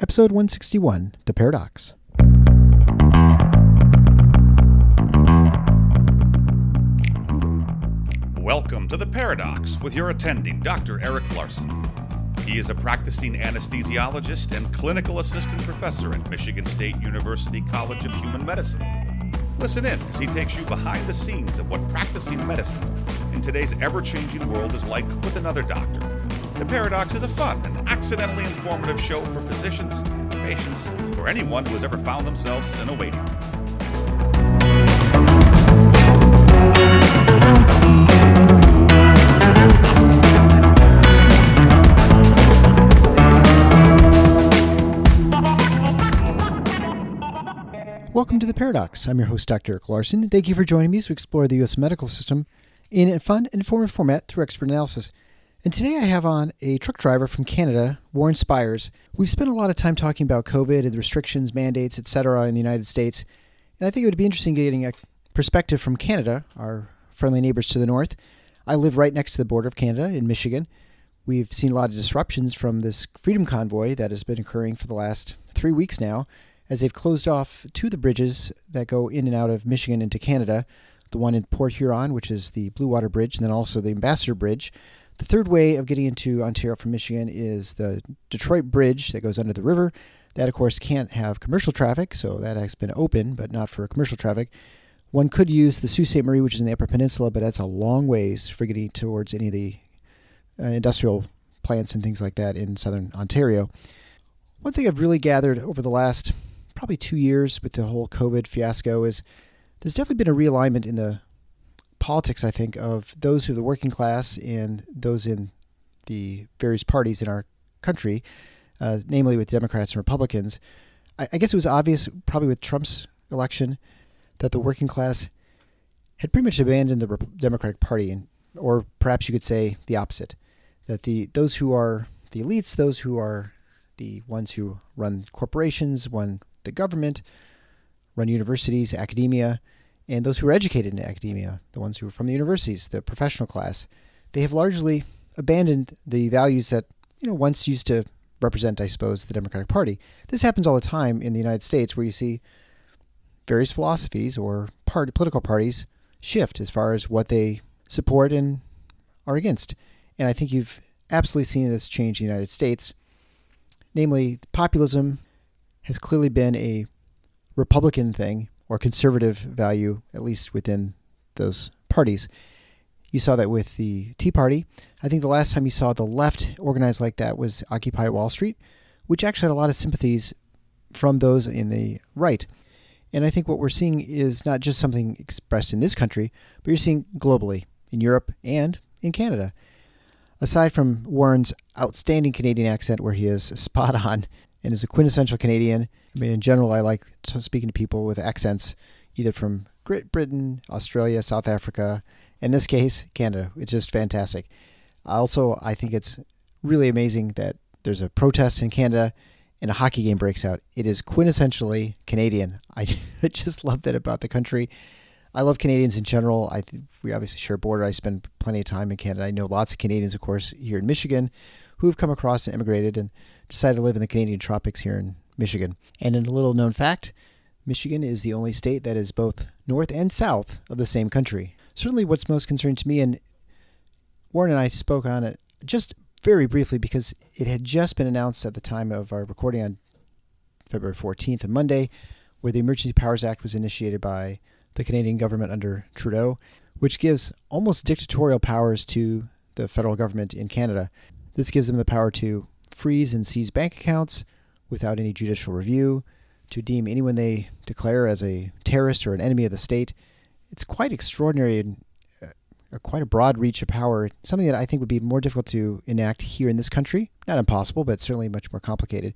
Episode 161 The Paradox. Welcome to The Paradox with your attending, Dr. Eric Larson. He is a practicing anesthesiologist and clinical assistant professor at Michigan State University College of Human Medicine. Listen in as he takes you behind the scenes of what practicing medicine in today's ever changing world is like with another doctor. The Paradox is a fun and accidentally informative show for physicians, patients, or anyone who has ever found themselves in a waiting room. Welcome to The Paradox. I'm your host, Dr. Eric Larson. Thank you for joining me as we explore the U.S. medical system in a fun and informative format through expert analysis. And today I have on a truck driver from Canada, Warren Speyers. We've spent a lot of time talking about COVID and restrictions, mandates, etc. in the United States. And I think it would be interesting getting a perspective from Canada, our friendly neighbors to the north. I live right next to the border of Canada in Michigan. We've seen a lot of disruptions from this freedom convoy that has been occurring for the last three weeks now, as they've closed off two of the bridges that go in and out of Michigan into Canada the one in Port Huron, which is the Blue Water Bridge, and then also the Ambassador Bridge. The third way of getting into Ontario from Michigan is the Detroit Bridge that goes under the river. That, of course, can't have commercial traffic, so that has been open, but not for commercial traffic. One could use the Sault Ste. Marie, which is in the Upper Peninsula, but that's a long ways for getting towards any of the uh, industrial plants and things like that in southern Ontario. One thing I've really gathered over the last probably two years with the whole COVID fiasco is there's definitely been a realignment in the politics, I think, of those who are the working class and those in the various parties in our country, uh, namely with Democrats and Republicans. I, I guess it was obvious, probably with Trump's election, that the working class had pretty much abandoned the Rep- Democratic Party, and, or perhaps you could say the opposite, that the those who are the elites, those who are the ones who run corporations, run the government, run universities, academia, and those who are educated in academia, the ones who are from the universities, the professional class, they have largely abandoned the values that you know once used to represent, I suppose, the Democratic Party. This happens all the time in the United States, where you see various philosophies or political parties shift as far as what they support and are against. And I think you've absolutely seen this change in the United States. Namely, populism has clearly been a Republican thing or conservative value, at least within those parties. You saw that with the Tea Party. I think the last time you saw the left organized like that was Occupy Wall Street, which actually had a lot of sympathies from those in the right. And I think what we're seeing is not just something expressed in this country, but you're seeing globally in Europe and in Canada. Aside from Warren's outstanding Canadian accent, where he is spot on and is a quintessential Canadian, I mean, in general, I like speaking to people with accents, either from Great Britain, Australia, South Africa, in this case, Canada. It's just fantastic. Also, I think it's really amazing that there's a protest in Canada and a hockey game breaks out. It is quintessentially Canadian. I just love that about the country. I love Canadians in general. I we obviously share a border. I spend plenty of time in Canada. I know lots of Canadians, of course, here in Michigan, who have come across and immigrated and decided to live in the Canadian tropics here in Michigan. And in a little known fact, Michigan is the only state that is both north and south of the same country. Certainly, what's most concerning to me, and Warren and I spoke on it just very briefly because it had just been announced at the time of our recording on February 14th, a Monday, where the Emergency Powers Act was initiated by the Canadian government under Trudeau, which gives almost dictatorial powers to the federal government in Canada. This gives them the power to freeze and seize bank accounts without any judicial review, to deem anyone they declare as a terrorist or an enemy of the state. It's quite extraordinary and a, quite a broad reach of power, something that I think would be more difficult to enact here in this country. Not impossible, but certainly much more complicated.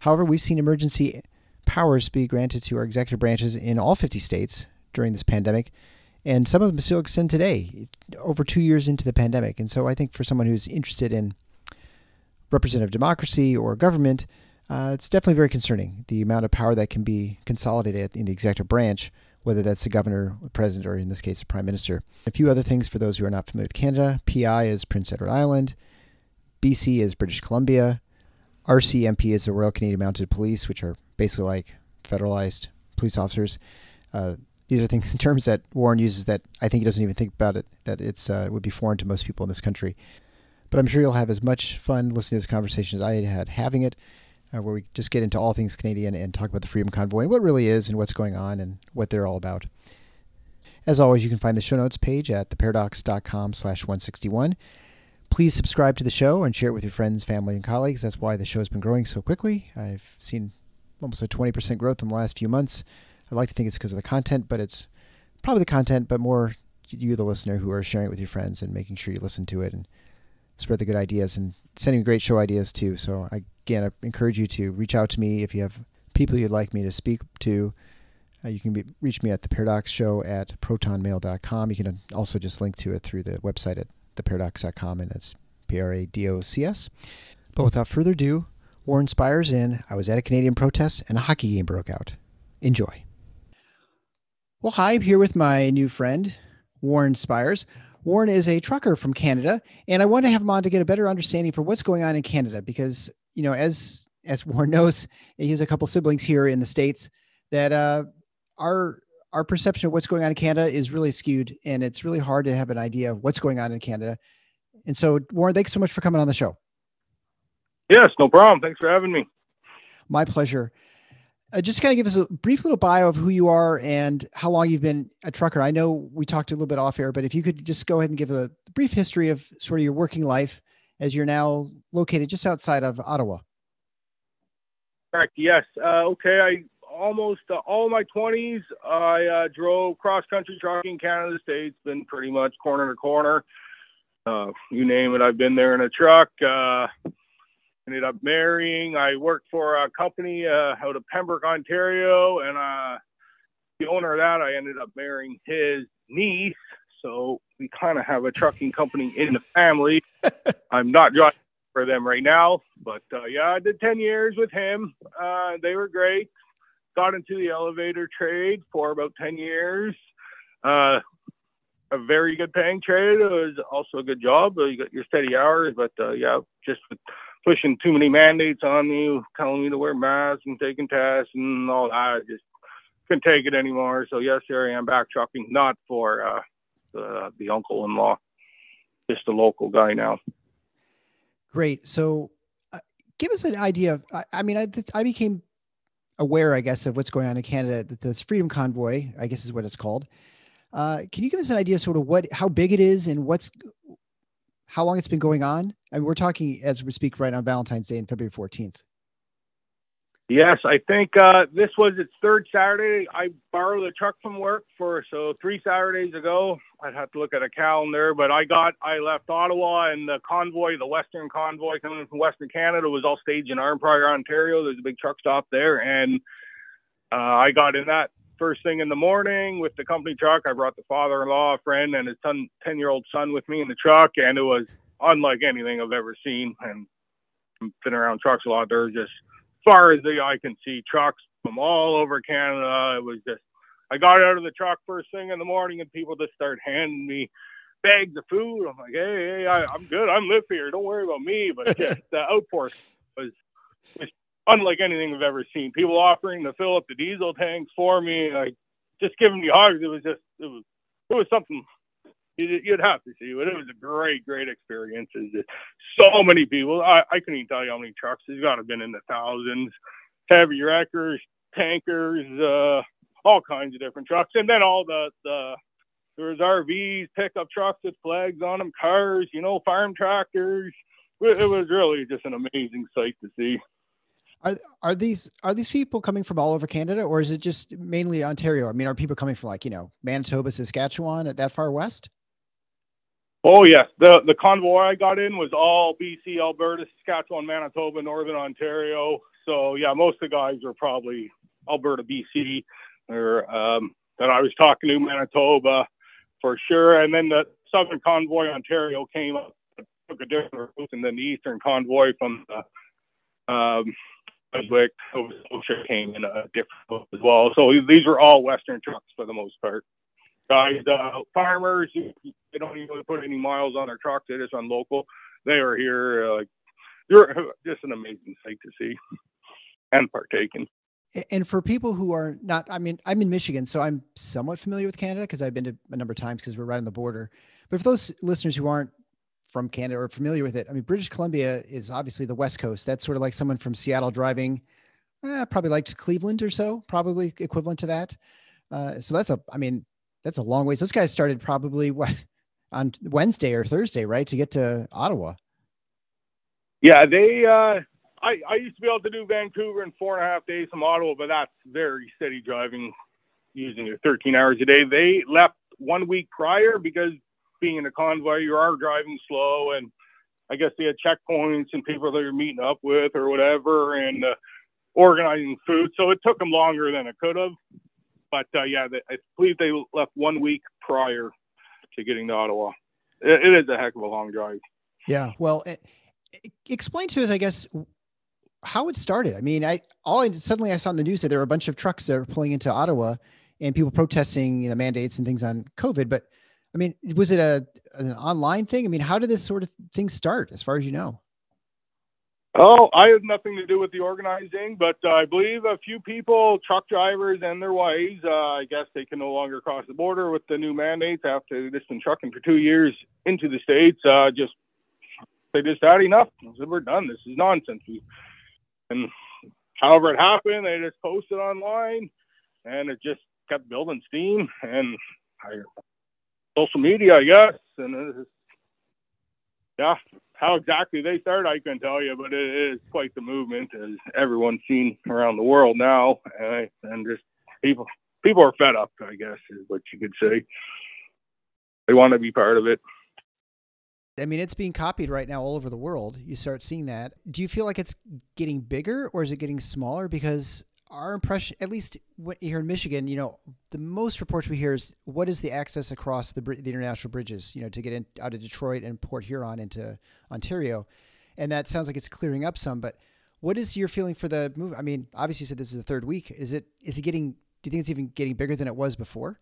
However, we've seen emergency powers be granted to our executive branches in all 50 states during this pandemic, and some of them still extend today, over two years into the pandemic. And so I think for someone who's interested in representative democracy or government, uh, it's definitely very concerning the amount of power that can be consolidated in the executive branch, whether that's the governor, the president, or in this case, the prime minister. A few other things for those who are not familiar with Canada PEI is Prince Edward Island, BC is British Columbia, RCMP is the Royal Canadian Mounted Police, which are basically like federalized police officers. Uh, these are things in terms that Warren uses that I think he doesn't even think about it, that it's uh, would be foreign to most people in this country. But I'm sure you'll have as much fun listening to this conversation as I had having it, uh, where we just get into all things Canadian and talk about the Freedom Convoy and what really is and what's going on and what they're all about. As always, you can find the show notes page at theparadox.com slash 161. Please subscribe to the show and share it with your friends, family, and colleagues. That's why the show has been growing so quickly. I've seen almost a 20% growth in the last few months. I like to think it's because of the content, but it's probably the content, but more you, the listener, who are sharing it with your friends and making sure you listen to it and spread the good ideas and sending great show ideas too. So again, I encourage you to reach out to me if you have people you'd like me to speak to. Uh, you can be, reach me at the Paradox Show at protonmail.com. You can also just link to it through the website at theparadox.com, and it's P R A D O C S. But without further ado, Warren Speyers in I was at a Canadian protest and a hockey game broke out. Enjoy. Well, hi, I'm here with my new friend, Warren Speyers. Warren is a trucker from Canada, and I want to have him on to get a better understanding for what's going on in Canada because, you know, as as Warren knows, he has a couple siblings here in the states that uh, our our perception of what's going on in Canada is really skewed, and it's really hard to have an idea of what's going on in Canada. And so, Warren, thanks so much for coming on the show. Yes, no problem. Thanks for having me. My pleasure uh, just kind of give us a brief little bio of who you are and how long you've been a trucker. I know we talked a little bit off air, but if you could just go ahead and give a brief history of sort of your working life as you're now located just outside of Ottawa. Correct. Yes. Uh, okay. I almost uh, all my 20s, I uh, drove cross country trucking Canada States, been pretty much corner to corner. Uh, you name it, I've been there in a truck. Ended up marrying. I worked for a company uh, out of Pembroke, Ontario, and uh, the owner of that, I ended up marrying his niece. So we kind of have a trucking company in the family. I'm not driving for them right now, but uh, yeah, I did 10 years with him. Uh, they were great. Got into the elevator trade for about 10 years. Uh, a very good paying trade. It was also a good job. You got your steady hours, but uh, yeah, just pushing too many mandates on me, telling me to wear masks and taking tests and all that. I just couldn't take it anymore. So yes, here I am back trucking, not for uh, the, the uncle-in-law, just a local guy now. Great. So uh, give us an idea of, I, I mean, I, I became aware, I guess, of what's going on in Canada, that this Freedom Convoy, I guess is what it's called. Uh, can you give us an idea sort of what, how big it is and what's, how long it's been going on? I mean, we're talking as we speak right on Valentine's Day and February 14th. Yes, I think uh, this was its third Saturday. I borrowed a truck from work for so three Saturdays ago. I'd have to look at a calendar, but I got I left Ottawa and the convoy, the Western convoy coming from Western Canada, was all staged in Arnprior, Ontario. There's a big truck stop there, and uh, I got in that first thing in the morning with the company truck. I brought the father-in-law, a friend, and his ten-year-old son with me in the truck, and it was unlike anything I've ever seen. And I've been around trucks a lot. There's just far as the eye can see trucks from all over Canada. It was just I got out of the truck first thing in the morning, and people just start handing me bags of food. I'm like, hey, hey, I, am good. I'm live here. Don't worry about me. But just the outpour was just unlike anything I've ever seen. People offering to fill up the diesel tanks for me, like just giving me hugs. It was just it was it was something you'd, have to see it. It was a great, great experience. It's so many people. I, I couldn't even tell you how many trucks. There's got to have been in the thousands. Heavy wreckers, tankers, uh, all kinds of different trucks, and then all the the there was RVs, pickup trucks with flags on them, cars, you know, farm tractors. It was really just an amazing sight to see. Are are these are these people coming from all over Canada, or is it just mainly Ontario? I mean, are people coming from like you know Manitoba, Saskatchewan, at that far west? Oh yes, the the convoy I got in was all BC, Alberta, Saskatchewan, Manitoba, Northern Ontario. So yeah, most of the guys are probably Alberta, BC, or um, that I was talking to Manitoba for sure. And then the Southern Convoy Ontario came up, took a different route, and then the Eastern Convoy from the um, Brunswick, Scotia came in a different route as well. So these were all Western trucks for the most part. Guys, uh, farmers, they don't even put any miles on their trucks; they just run local. They are here, uh, they're just an amazing sight to see and partake in. And for people who are not, I mean, I'm in Michigan, so I'm somewhat familiar with Canada because I've been to a number of times because we're right on the border. But for those listeners who aren't from Canada or familiar with it, I mean, British Columbia is obviously the West Coast. That's sort of like someone from Seattle driving, eh, probably like to Cleveland or so, probably equivalent to that. Uh, so that's a, I mean, that's a long ways. Those guys started probably what on Wednesday or Thursday, right, to get to Ottawa. Yeah, they. Uh, I I used to be able to do Vancouver in four and a half days from Ottawa, but that's very steady driving, using it 13 hours a day. They left one week prior because being in a convoy, you are driving slow, and I guess they had checkpoints and people they were meeting up with or whatever, and uh, organizing food. So it took them longer than it could have. But uh, yeah, they, I believe they left one week prior to getting to Ottawa. it, it is a heck of a long drive. Yeah. Well, it, explain to us, I guess, how it started. I mean, I all I, suddenly I saw in the news that there were a bunch of trucks that were pulling into Ottawa and people protesting the mandates and things on COVID. But I mean, was it a an online thing? I mean, how did this sort of thing start, as far as you know? Oh, I had nothing to do with the organizing, but uh, I believe a few people, truck drivers and their wives, uh, I guess they can no longer cross the border with the new mandates after they've been trucking for two years into the states. Uh, just they just had enough. Said, We're done. This is nonsense. And however it happened, they just posted online, and it just kept building steam and I, social media, I guess. And yeah, how exactly they started, I couldn't tell you, but it is quite the movement, as everyone's seen around the world now, and just people people are fed up. I guess is what you could say. They want to be part of it. I mean, it's being copied right now all over the world. You start seeing that. Do you feel like it's getting bigger or is it getting smaller? Because our impression, at least here in Michigan, you know, the most reports we hear is what is the access across the, the international bridges, you know, to get in, out of Detroit and Port Huron into Ontario. And that sounds like it's clearing up some, but what is your feeling for the move? I mean, obviously you said this is the third week. Is it, is it getting, do you think it's even getting bigger than it was before?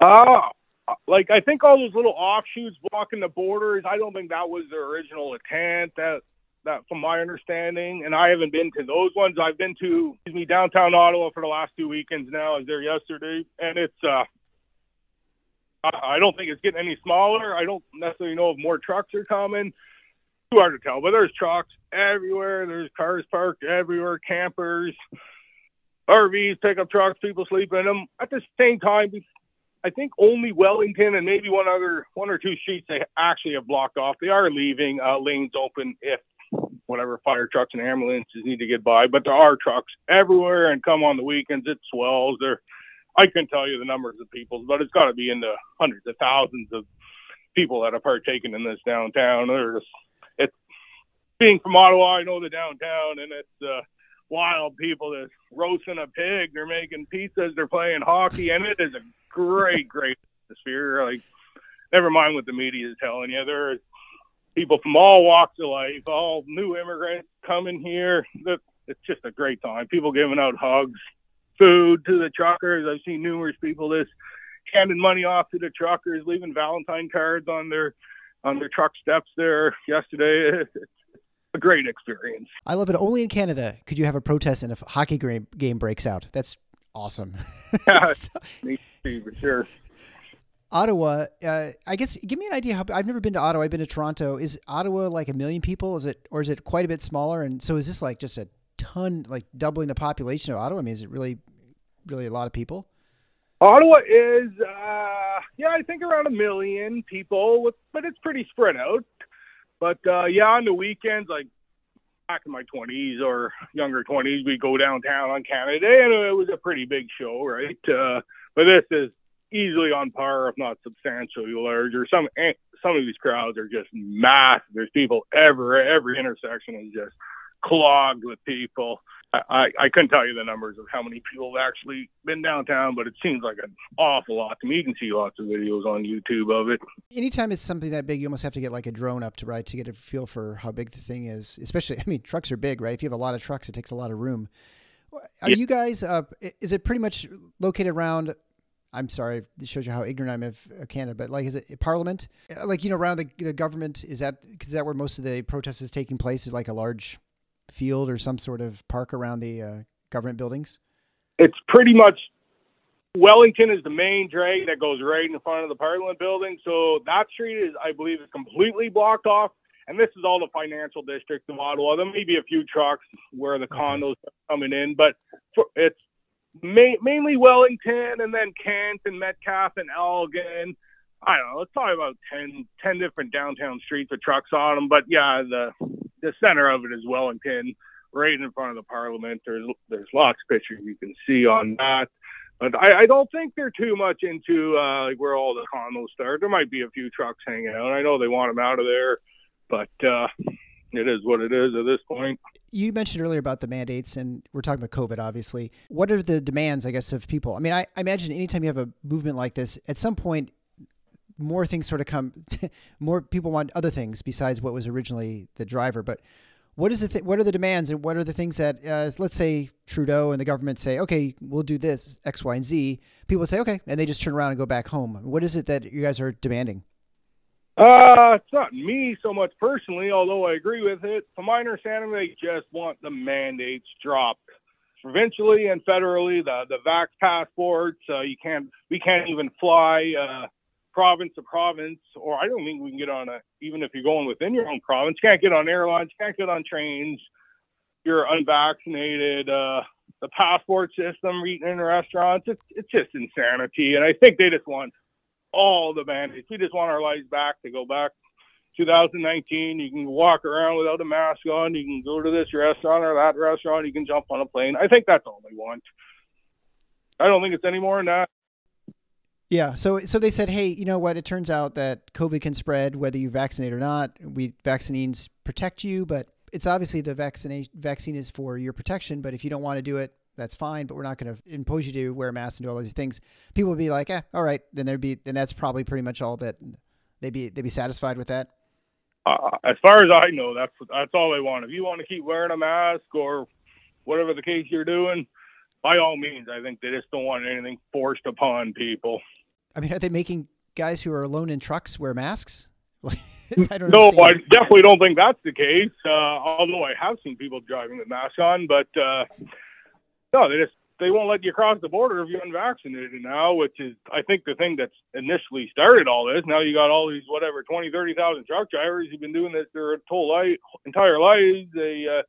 Uh, like I think all those little offshoots blocking the borders, I don't think that was their original intent. That that from my understanding, and I haven't been to those ones. I've been to excuse me downtown Ottawa for the last two weekends now. I was there yesterday, and it's uh, I don't think it's getting any smaller. I don't necessarily know if more trucks are coming. Too hard to tell, but there's trucks everywhere. There's cars parked everywhere, campers, RVs, pickup trucks, people sleep in them. At the same time, I think only Wellington and maybe one other, one or two streets they actually have blocked off. They are leaving uh, lanes open if whatever fire trucks and ambulances need to get by. But there are trucks everywhere and come on the weekends. It swells. There, I couldn't tell you the numbers of people, but it's got to be in the hundreds of thousands of people that have partaken in this downtown. There's, it's being from Ottawa. I know the downtown, and it's uh, wild people that's roasting a pig. They're making pizzas. They're playing hockey, and it is a great, great atmosphere. Like, never mind what the media is telling you. There's people from all walks of life, all new immigrants coming here. It's just a great time. People giving out hugs, food to the truckers. I've seen numerous people this handing money off to the truckers, leaving Valentine cards on their on their truck steps there yesterday. It's a great experience. I love it. Only in Canada could you have a protest and a hockey game breaks out. That's awesome. Yeah, so, for sure. Ottawa, uh, I guess give me an idea how I've never been to Ottawa. I've been to Toronto. Is Ottawa like a million people? Is it or is it quite a bit smaller? And so is this like just a ton, like doubling the population of Ottawa? I mean, is it really, really a lot of people? Ottawa is, uh, yeah, I think around a million people, with, but it's pretty spread out. But uh, yeah, on the weekends, like back in my 20s or younger 20s, we go downtown on Canada Day, and it was a pretty big show, right? Uh, but this is easily on par, if not substantially larger. Some some of these crowds are just massive. There's people ever every intersection is just clogged with people. I, I couldn't tell you the numbers of how many people have actually been downtown, but it seems like an awful lot to me. You can see lots of videos on YouTube of it. Anytime it's something that big, you almost have to get like a drone up to ride to get a feel for how big the thing is. Especially, I mean, trucks are big, right? If you have a lot of trucks, it takes a lot of room. Are yeah. you guys? Uh, is it pretty much located around? I'm sorry, this shows you how ignorant I'm of Canada, but like, is it Parliament? Like, you know, around the, the government, is that is that where most of the protest is taking place? Is like a large field or some sort of park around the uh, government buildings? It's pretty much Wellington is the main drag that goes right in front of the Parliament building. So that street is, I believe, is completely blocked off. And this is all the financial district of Ottawa. There may be a few trucks where the condos are coming in, but for, it's ma- mainly Wellington and then Kent and Metcalfe and Elgin. I don't know. It's probably about 10, 10 different downtown streets with trucks on them. But yeah, the the center of it is Wellington, right in front of the Parliament. There's there's lots of pictures you can see on that. But I, I don't think they're too much into uh, like where all the condos start. There might be a few trucks hanging out. I know they want them out of there, but uh, it is what it is at this point. You mentioned earlier about the mandates, and we're talking about COVID, obviously. What are the demands, I guess, of people? I mean, I, I imagine anytime you have a movement like this, at some point more things sort of come, more people want other things besides what was originally the driver. But what is the th- what are the demands and what are the things that uh, let's say Trudeau and the government say, okay, we'll do this X, Y, and Z. People say, okay, and they just turn around and go back home. What is it that you guys are demanding? Uh, it's not me so much personally, although I agree with it. From my understanding, they just want the mandates dropped provincially and federally. The the vax passports, uh, you can't we can't even fly. Uh, province to province, or I don't think we can get on a, even if you're going within your own province, can't get on airlines, can't get on trains, you're unvaccinated, uh, the passport system, eating in restaurants, it's, it's just insanity. And I think they just want all the mandates. We just want our lives back to go back 2019. You can walk around without a mask on. You can go to this restaurant or that restaurant. You can jump on a plane. I think that's all they want. I don't think it's any more than that. Yeah. So so they said, hey, you know what? It turns out that COVID can spread whether you vaccinate or not. We vaccines protect you, but it's obviously the vaccination vaccine is for your protection. But if you don't want to do it, that's fine. But we're not going to impose you to wear a mask and do all these things. People would be like, eh, all right. Then there'd be, and that's probably pretty much all that they'd be they'd be satisfied with that. Uh, as far as I know, that's that's all they want. If you want to keep wearing a mask or whatever the case you're doing, by all means, I think they just don't want anything forced upon people. I mean, are they making guys who are alone in trucks wear masks? I don't no, I definitely don't think that's the case. Uh, although I have seen people driving with masks on, but uh, no, they just they won't let you cross the border if you're unvaccinated now, which is I think the thing that's initially started all this. Now you got all these whatever 20, 30,000 truck drivers who've been doing this their whole life, entire lives. They uh,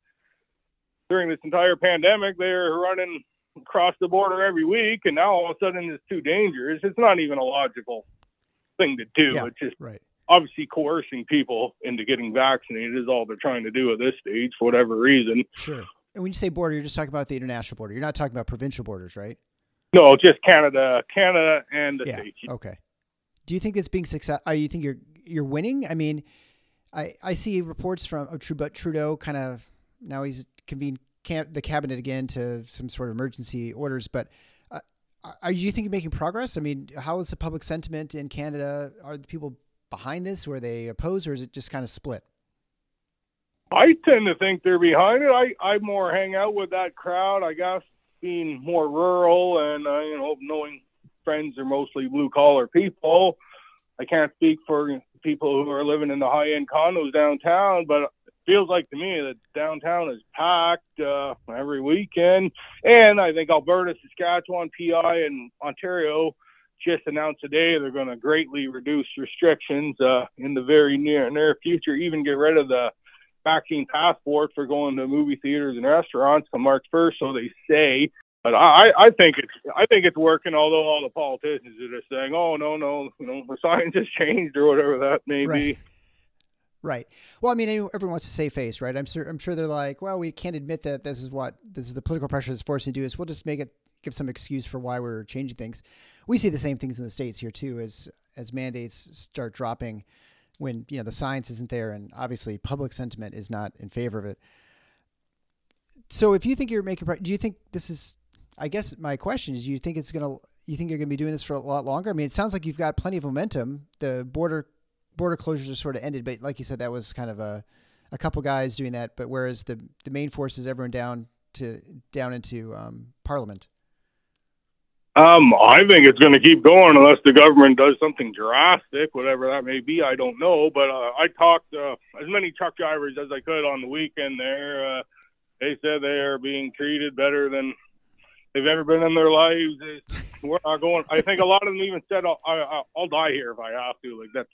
during this entire pandemic, they're running across the border every week, and now all of a sudden it's too dangerous. It's not even a logical thing to do. Yeah, it's just right. obviously coercing people into getting vaccinated is all they're trying to do at this stage for whatever reason. Sure. And when you say border, you're just talking about the international border. You're not talking about provincial borders, right? No, just Canada, Canada, and the yeah. states. Okay. Do you think it's being success? Are you think you're you're winning? I mean, I I see reports from oh, Trudeau kind of now he's convened the cabinet again to some sort of emergency orders. But uh, are you think you're making progress? I mean, how is the public sentiment in Canada? Are the people behind this? Were they opposed, or is it just kind of split? I tend to think they're behind it. I I more hang out with that crowd. I guess being more rural and uh, you know knowing friends are mostly blue collar people. I can't speak for people who are living in the high end condos downtown, but it feels like to me that downtown is packed uh, every weekend. And I think Alberta, Saskatchewan, PEI, and Ontario just announced today they're going to greatly reduce restrictions uh, in the very near near future. Even get rid of the vaccine passport for going to movie theaters and restaurants on March 1st, so they say. But I, I think it's I think it's working. Although all the politicians are just saying, "Oh no, no, you know, the science has changed" or whatever that may right. be. Right. Well, I mean, everyone wants to save face, right? I'm sure. I'm sure they're like, well, we can't admit that this is what this is the political pressure that's forcing to do. Is we'll just make it give some excuse for why we're changing things. We see the same things in the states here too, as as mandates start dropping. When you know the science isn't there and obviously public sentiment is not in favor of it. So if you think you're making, do you think this is? I guess my question is, you think it's gonna? You think you're gonna be doing this for a lot longer? I mean, it sounds like you've got plenty of momentum. The border border closures are sort of ended, but like you said, that was kind of a a couple guys doing that. But whereas the the main force is everyone down to down into um, Parliament. Um, I think it's going to keep going unless the government does something drastic, whatever that may be. I don't know, but uh, I talked uh, as many truck drivers as I could on the weekend. There, uh, they said they are being treated better than they've ever been in their lives. We're not going. I think a lot of them even said, "I'll, I, I'll die here if I have to." Like that,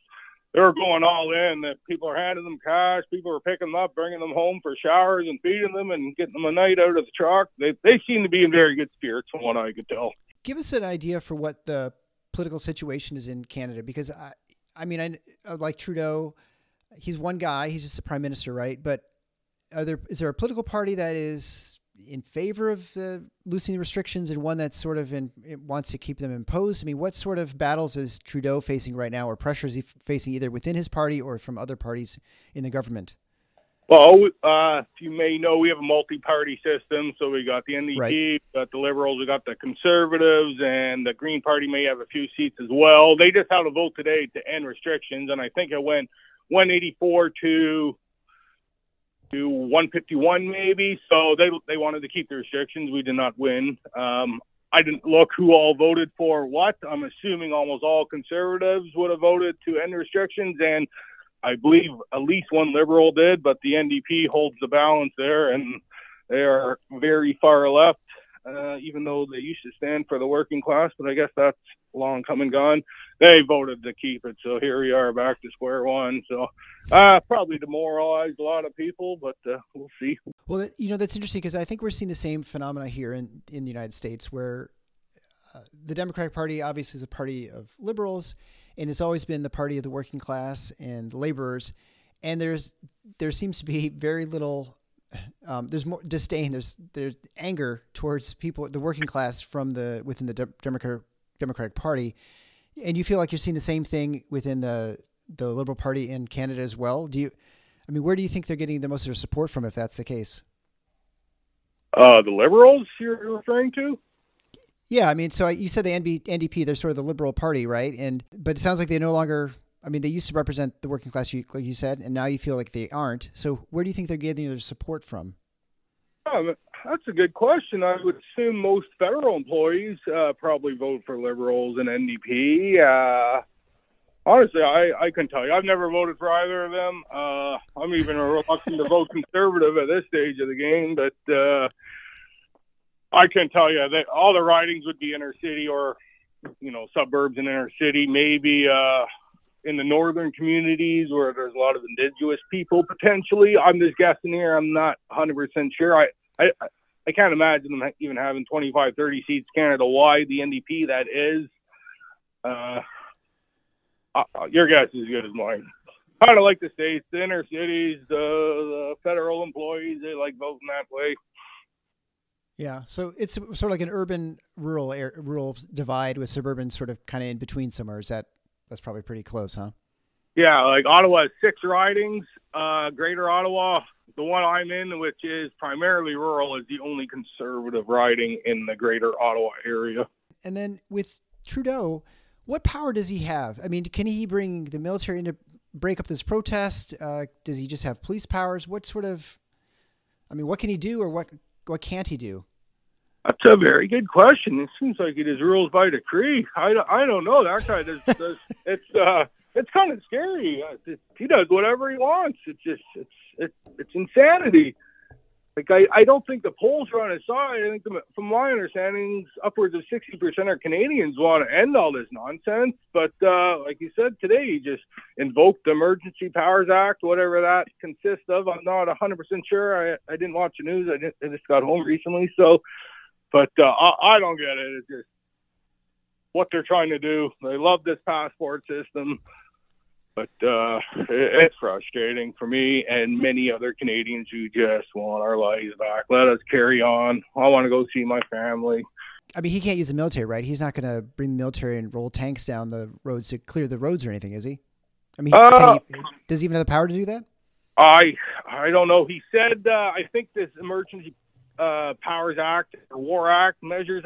they're going all in. That people are handing them cash. People are picking them up, bringing them home for showers and feeding them and getting them a night out of the truck. They they seem to be in very good spirits, from what I could tell give us an idea for what the political situation is in Canada because I, I mean, I uh, like Trudeau. He's one guy. He's just the prime minister, right? But are there is there a political party that is in favor of the loosening restrictions and one that's sort of in wants to keep them imposed? I mean, what sort of battles is Trudeau facing right now, or pressures he facing either within his party or from other parties in the government? Well, uh, you may know we have a multi-party system, so we got the NDP, right. we got the Liberals, we got the Conservatives, and the Green Party may have a few seats as well. They just had a vote today to end restrictions, and I think it went 184 to to 151 maybe. So they they wanted to keep the restrictions. We did not win. Um, I didn't look who all voted for what. I'm assuming almost all conservatives would have voted to end restrictions, and I believe at least one liberal did, but the NDP holds the balance there, and they are very far left, uh, even though they used to stand for the working class. But I guess that's long come and gone. They voted to keep it, so here we are back to square one. So uh, probably demoralized a lot of people, but uh, we'll see. Well, you know that's interesting because I think we're seeing the same phenomena here in in the United States, where uh, the Democratic Party obviously is a party of liberals and it's always been the party of the working class and laborers. And there's there seems to be very little. Um, there's more disdain. There's there's anger towards people, the working class from the within the De- Democratic Democratic Party, and you feel like you're seeing the same thing within the the Liberal Party in Canada as well. Do you? I mean, where do you think they're getting the most of their support from, if that's the case? Uh, the Liberals you're referring to? Yeah, I mean, so you said the NB, NDP, they're sort of the liberal party, right? And but it sounds like they no longer. I mean, they used to represent the working class, like you said, and now you feel like they aren't. So where do you think they're getting their support from? Um, that's a good question. I would assume most federal employees uh, probably vote for liberals and NDP. Uh, honestly, I, I can tell you, I've never voted for either of them. Uh, I'm even reluctant to vote conservative at this stage of the game, but uh, I can tell you that all the ridings would be inner city or, you know, suburbs and inner city. Maybe uh, in the northern communities where there's a lot of indigenous people potentially. I'm just guessing here. I'm not 100% sure. I, I, I can't imagine them even having 25, 30 seats Canada wide. The NDP that is. Uh, uh, your guess is as good as mine. Kind of like the states, the inner cities, the, the federal employees, they like voting that way. Yeah, so it's sort of like an urban rural air, rural divide with suburban sort of kind of in between somewhere. Is that that's probably pretty close, huh? Yeah, like Ottawa has six ridings. Uh, Greater Ottawa, the one I'm in, which is primarily rural, is the only conservative riding in the Greater Ottawa area. And then with Trudeau, what power does he have? I mean, can he bring the military in to break up this protest? Uh, does he just have police powers? What sort of, I mean, what can he do, or what what can't he do? That's a very good question. It seems like it is rules by decree. I, I don't know. That guy does, does it's uh it's kind of scary. Uh, he does whatever he wants. It's just it's it's it's insanity. Like I, I don't think the polls are on his side. I think the, from my understanding, upwards of sixty percent of Canadians want to end all this nonsense. But uh, like you said today, he just invoked the Emergency Powers Act, whatever that consists of. I'm not hundred percent sure. I I didn't watch the news. I, I just got home recently, so but uh, I, I don't get it. It's just what they're trying to do. They love this passport system, but uh, it, it's frustrating for me and many other Canadians who just want our lives back. Let us carry on. I want to go see my family. I mean, he can't use the military, right? He's not going to bring the military and roll tanks down the roads to clear the roads or anything, is he? I mean, uh, he, does he even have the power to do that? I I don't know. He said uh, I think this Emergency uh, Powers Act or War Act measures.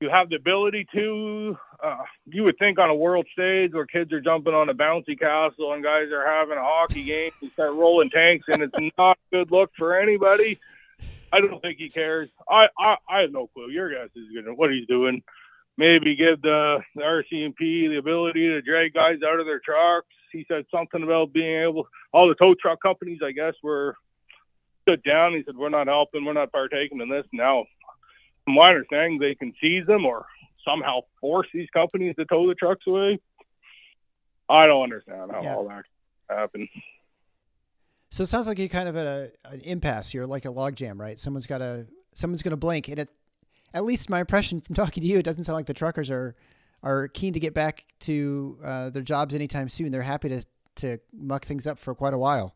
You have the ability to. Uh, you would think on a world stage where kids are jumping on a bouncy castle and guys are having a hockey game and start rolling tanks, and it's not a good look for anybody. I don't think he cares. I I, I have no clue. Your guess is gonna what he's doing. Maybe give the, the RCMP the ability to drag guys out of their trucks. He said something about being able. All the tow truck companies, I guess, were stood down. He said, "We're not helping. We're not partaking in this." Now, from my understanding, they can seize them or somehow force these companies to tow the trucks away. I don't understand how yeah. all that happened. So it sounds like you're kind of at a, an impasse. You're like a logjam, right? Someone's got to someone's going to blink, and it, at least my impression from talking to you, it doesn't sound like the truckers are are keen to get back to uh, their jobs anytime soon. They're happy to to muck things up for quite a while.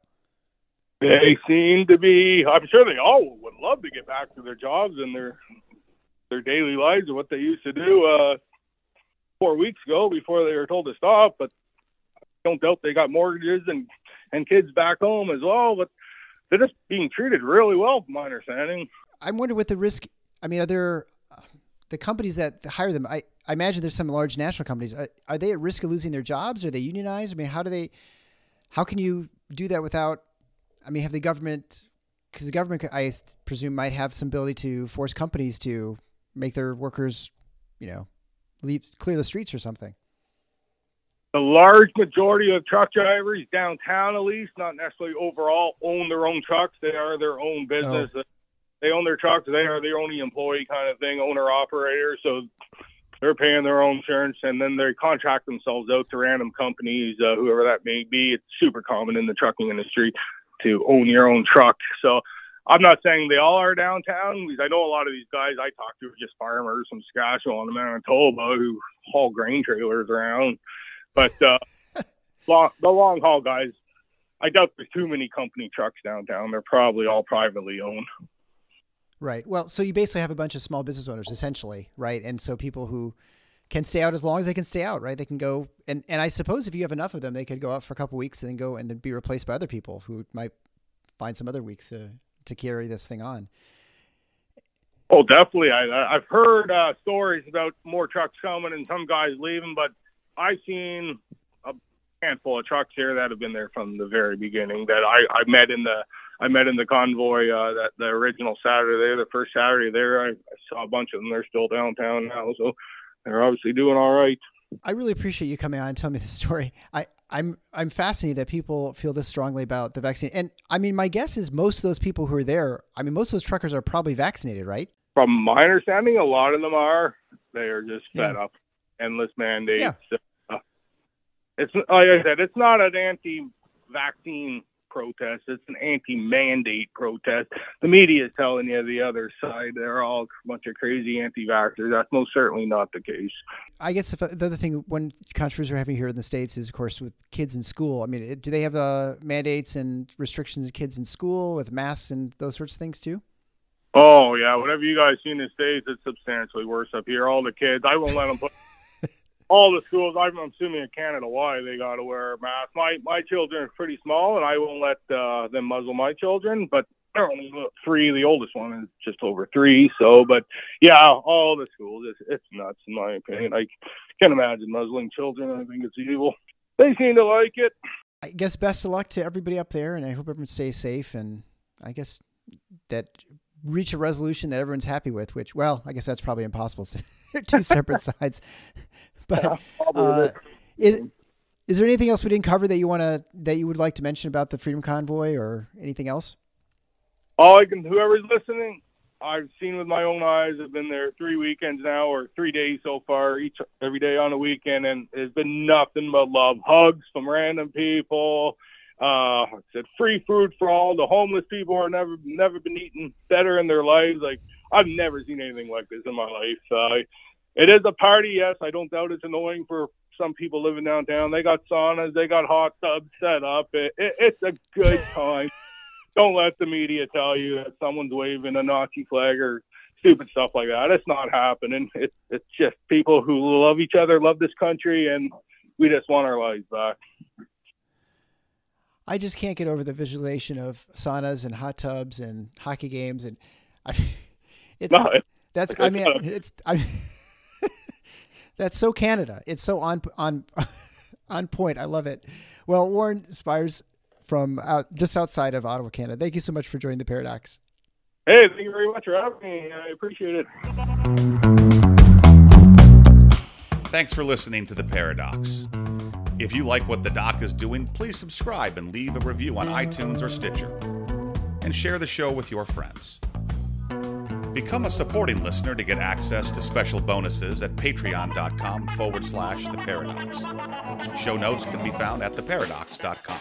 They seem to be. I'm sure they all would love to get back to their jobs and their their daily lives and what they used to do uh, four weeks ago before they were told to stop. But I don't doubt they got mortgages and and kids back home as well. But they're just being treated really well, from my understanding. I'm wondering what the risk. I mean, are there uh, the companies that hire them? I, I imagine there's some large national companies. Are, are they at risk of losing their jobs? Are they unionized? I mean, how do they? How can you do that without? I mean, have the government? Because the government, I presume, might have some ability to force companies to make their workers, you know, leave clear the streets or something the large majority of truck drivers downtown, at least, not necessarily overall, own their own trucks. They are their own business. Oh. They own their trucks. They are the only employee kind of thing, owner operator. So they're paying their own insurance, and then they contract themselves out to random companies, uh, whoever that may be. It's super common in the trucking industry to own your own truck. So I'm not saying they all are downtown because I know a lot of these guys I talk to are just farmers from Saskatchewan and Manitoba who haul grain trailers around. But uh, long, the long haul guys, I doubt there's too many company trucks downtown. They're probably all privately owned. Right. Well, so you basically have a bunch of small business owners, essentially, right? And so people who can stay out as long as they can stay out, right? They can go and and I suppose if you have enough of them, they could go out for a couple weeks and then go and then be replaced by other people who might find some other weeks to to carry this thing on. Oh, definitely. I I've heard uh, stories about more trucks coming and some guys leaving, but I've seen a handful of trucks here that have been there from the very beginning that I, I met in the I met in the convoy uh, that the original Saturday there, the first Saturday there. I, I saw a bunch of them. They're still downtown now, so they're obviously doing all right. I really appreciate you coming on and telling me the story. I, I'm I'm fascinated that people feel this strongly about the vaccine. And I mean, my guess is most of those people who are there. I mean, most of those truckers are probably vaccinated, right? From my understanding, a lot of them are. They are just fed yeah. up endless mandates. Yeah. Uh, it's like I said, it's not an anti-vaccine protest. It's an anti-mandate protest. The media is telling you the other side. They're all a bunch of crazy anti-vaxxers. That's most certainly not the case. I guess if, uh, the other thing, one controversy we're having here in the states is, of course, with kids in school. I mean, do they have the mandates and restrictions of kids in school with masks and those sorts of things too? Oh yeah, whatever you guys see in the states, it's substantially worse up here. All the kids, I won't let them put all the schools. I'm assuming in Canada why they got to wear masks. My my children are pretty small, and I won't let uh, them muzzle my children. But they're only three. The oldest one is just over three. So, but yeah, all the schools. It's, it's nuts in my opinion. I can't imagine muzzling children. I think it's evil. They seem to like it. I guess best of luck to everybody up there, and I hope everyone stays safe. And I guess that reach a resolution that everyone's happy with. Which, well, I guess that's probably impossible. They're two separate sides. but uh, is is there anything else we didn't cover that you want to that you would like to mention about the Freedom Convoy or anything else? All I can, whoever's listening, I've seen with my own eyes. I've been there three weekends now, or three days so far, each every day on the weekend, and it's been nothing but love, hugs from random people. Uh, I said free food for all. The homeless people who are never never been eating better in their lives. Like I've never seen anything like this in my life. Uh, it is a party, yes. I don't doubt it's annoying for some people living downtown. They got saunas, they got hot tubs set up. It, it, it's a good time. don't let the media tell you that someone's waving a Nazi flag or stupid stuff like that. It's not happening. It's it's just people who love each other, love this country, and we just want our lives back. I just can't get over the visualization of saunas and hot tubs and hockey games and I, it's No, that's I mean it's I that's so Canada. It's so on on on point. I love it. Well, Warren Speyers from out just outside of Ottawa, Canada. Thank you so much for joining the Paradox. Hey, thank you very much for having me. I appreciate it. Thanks for listening to The Paradox. If you like what the doc is doing, please subscribe and leave a review on iTunes or Stitcher. And share the show with your friends. Become a supporting listener to get access to special bonuses at patreon.com forward slash the paradox. Show notes can be found at theparadox.com.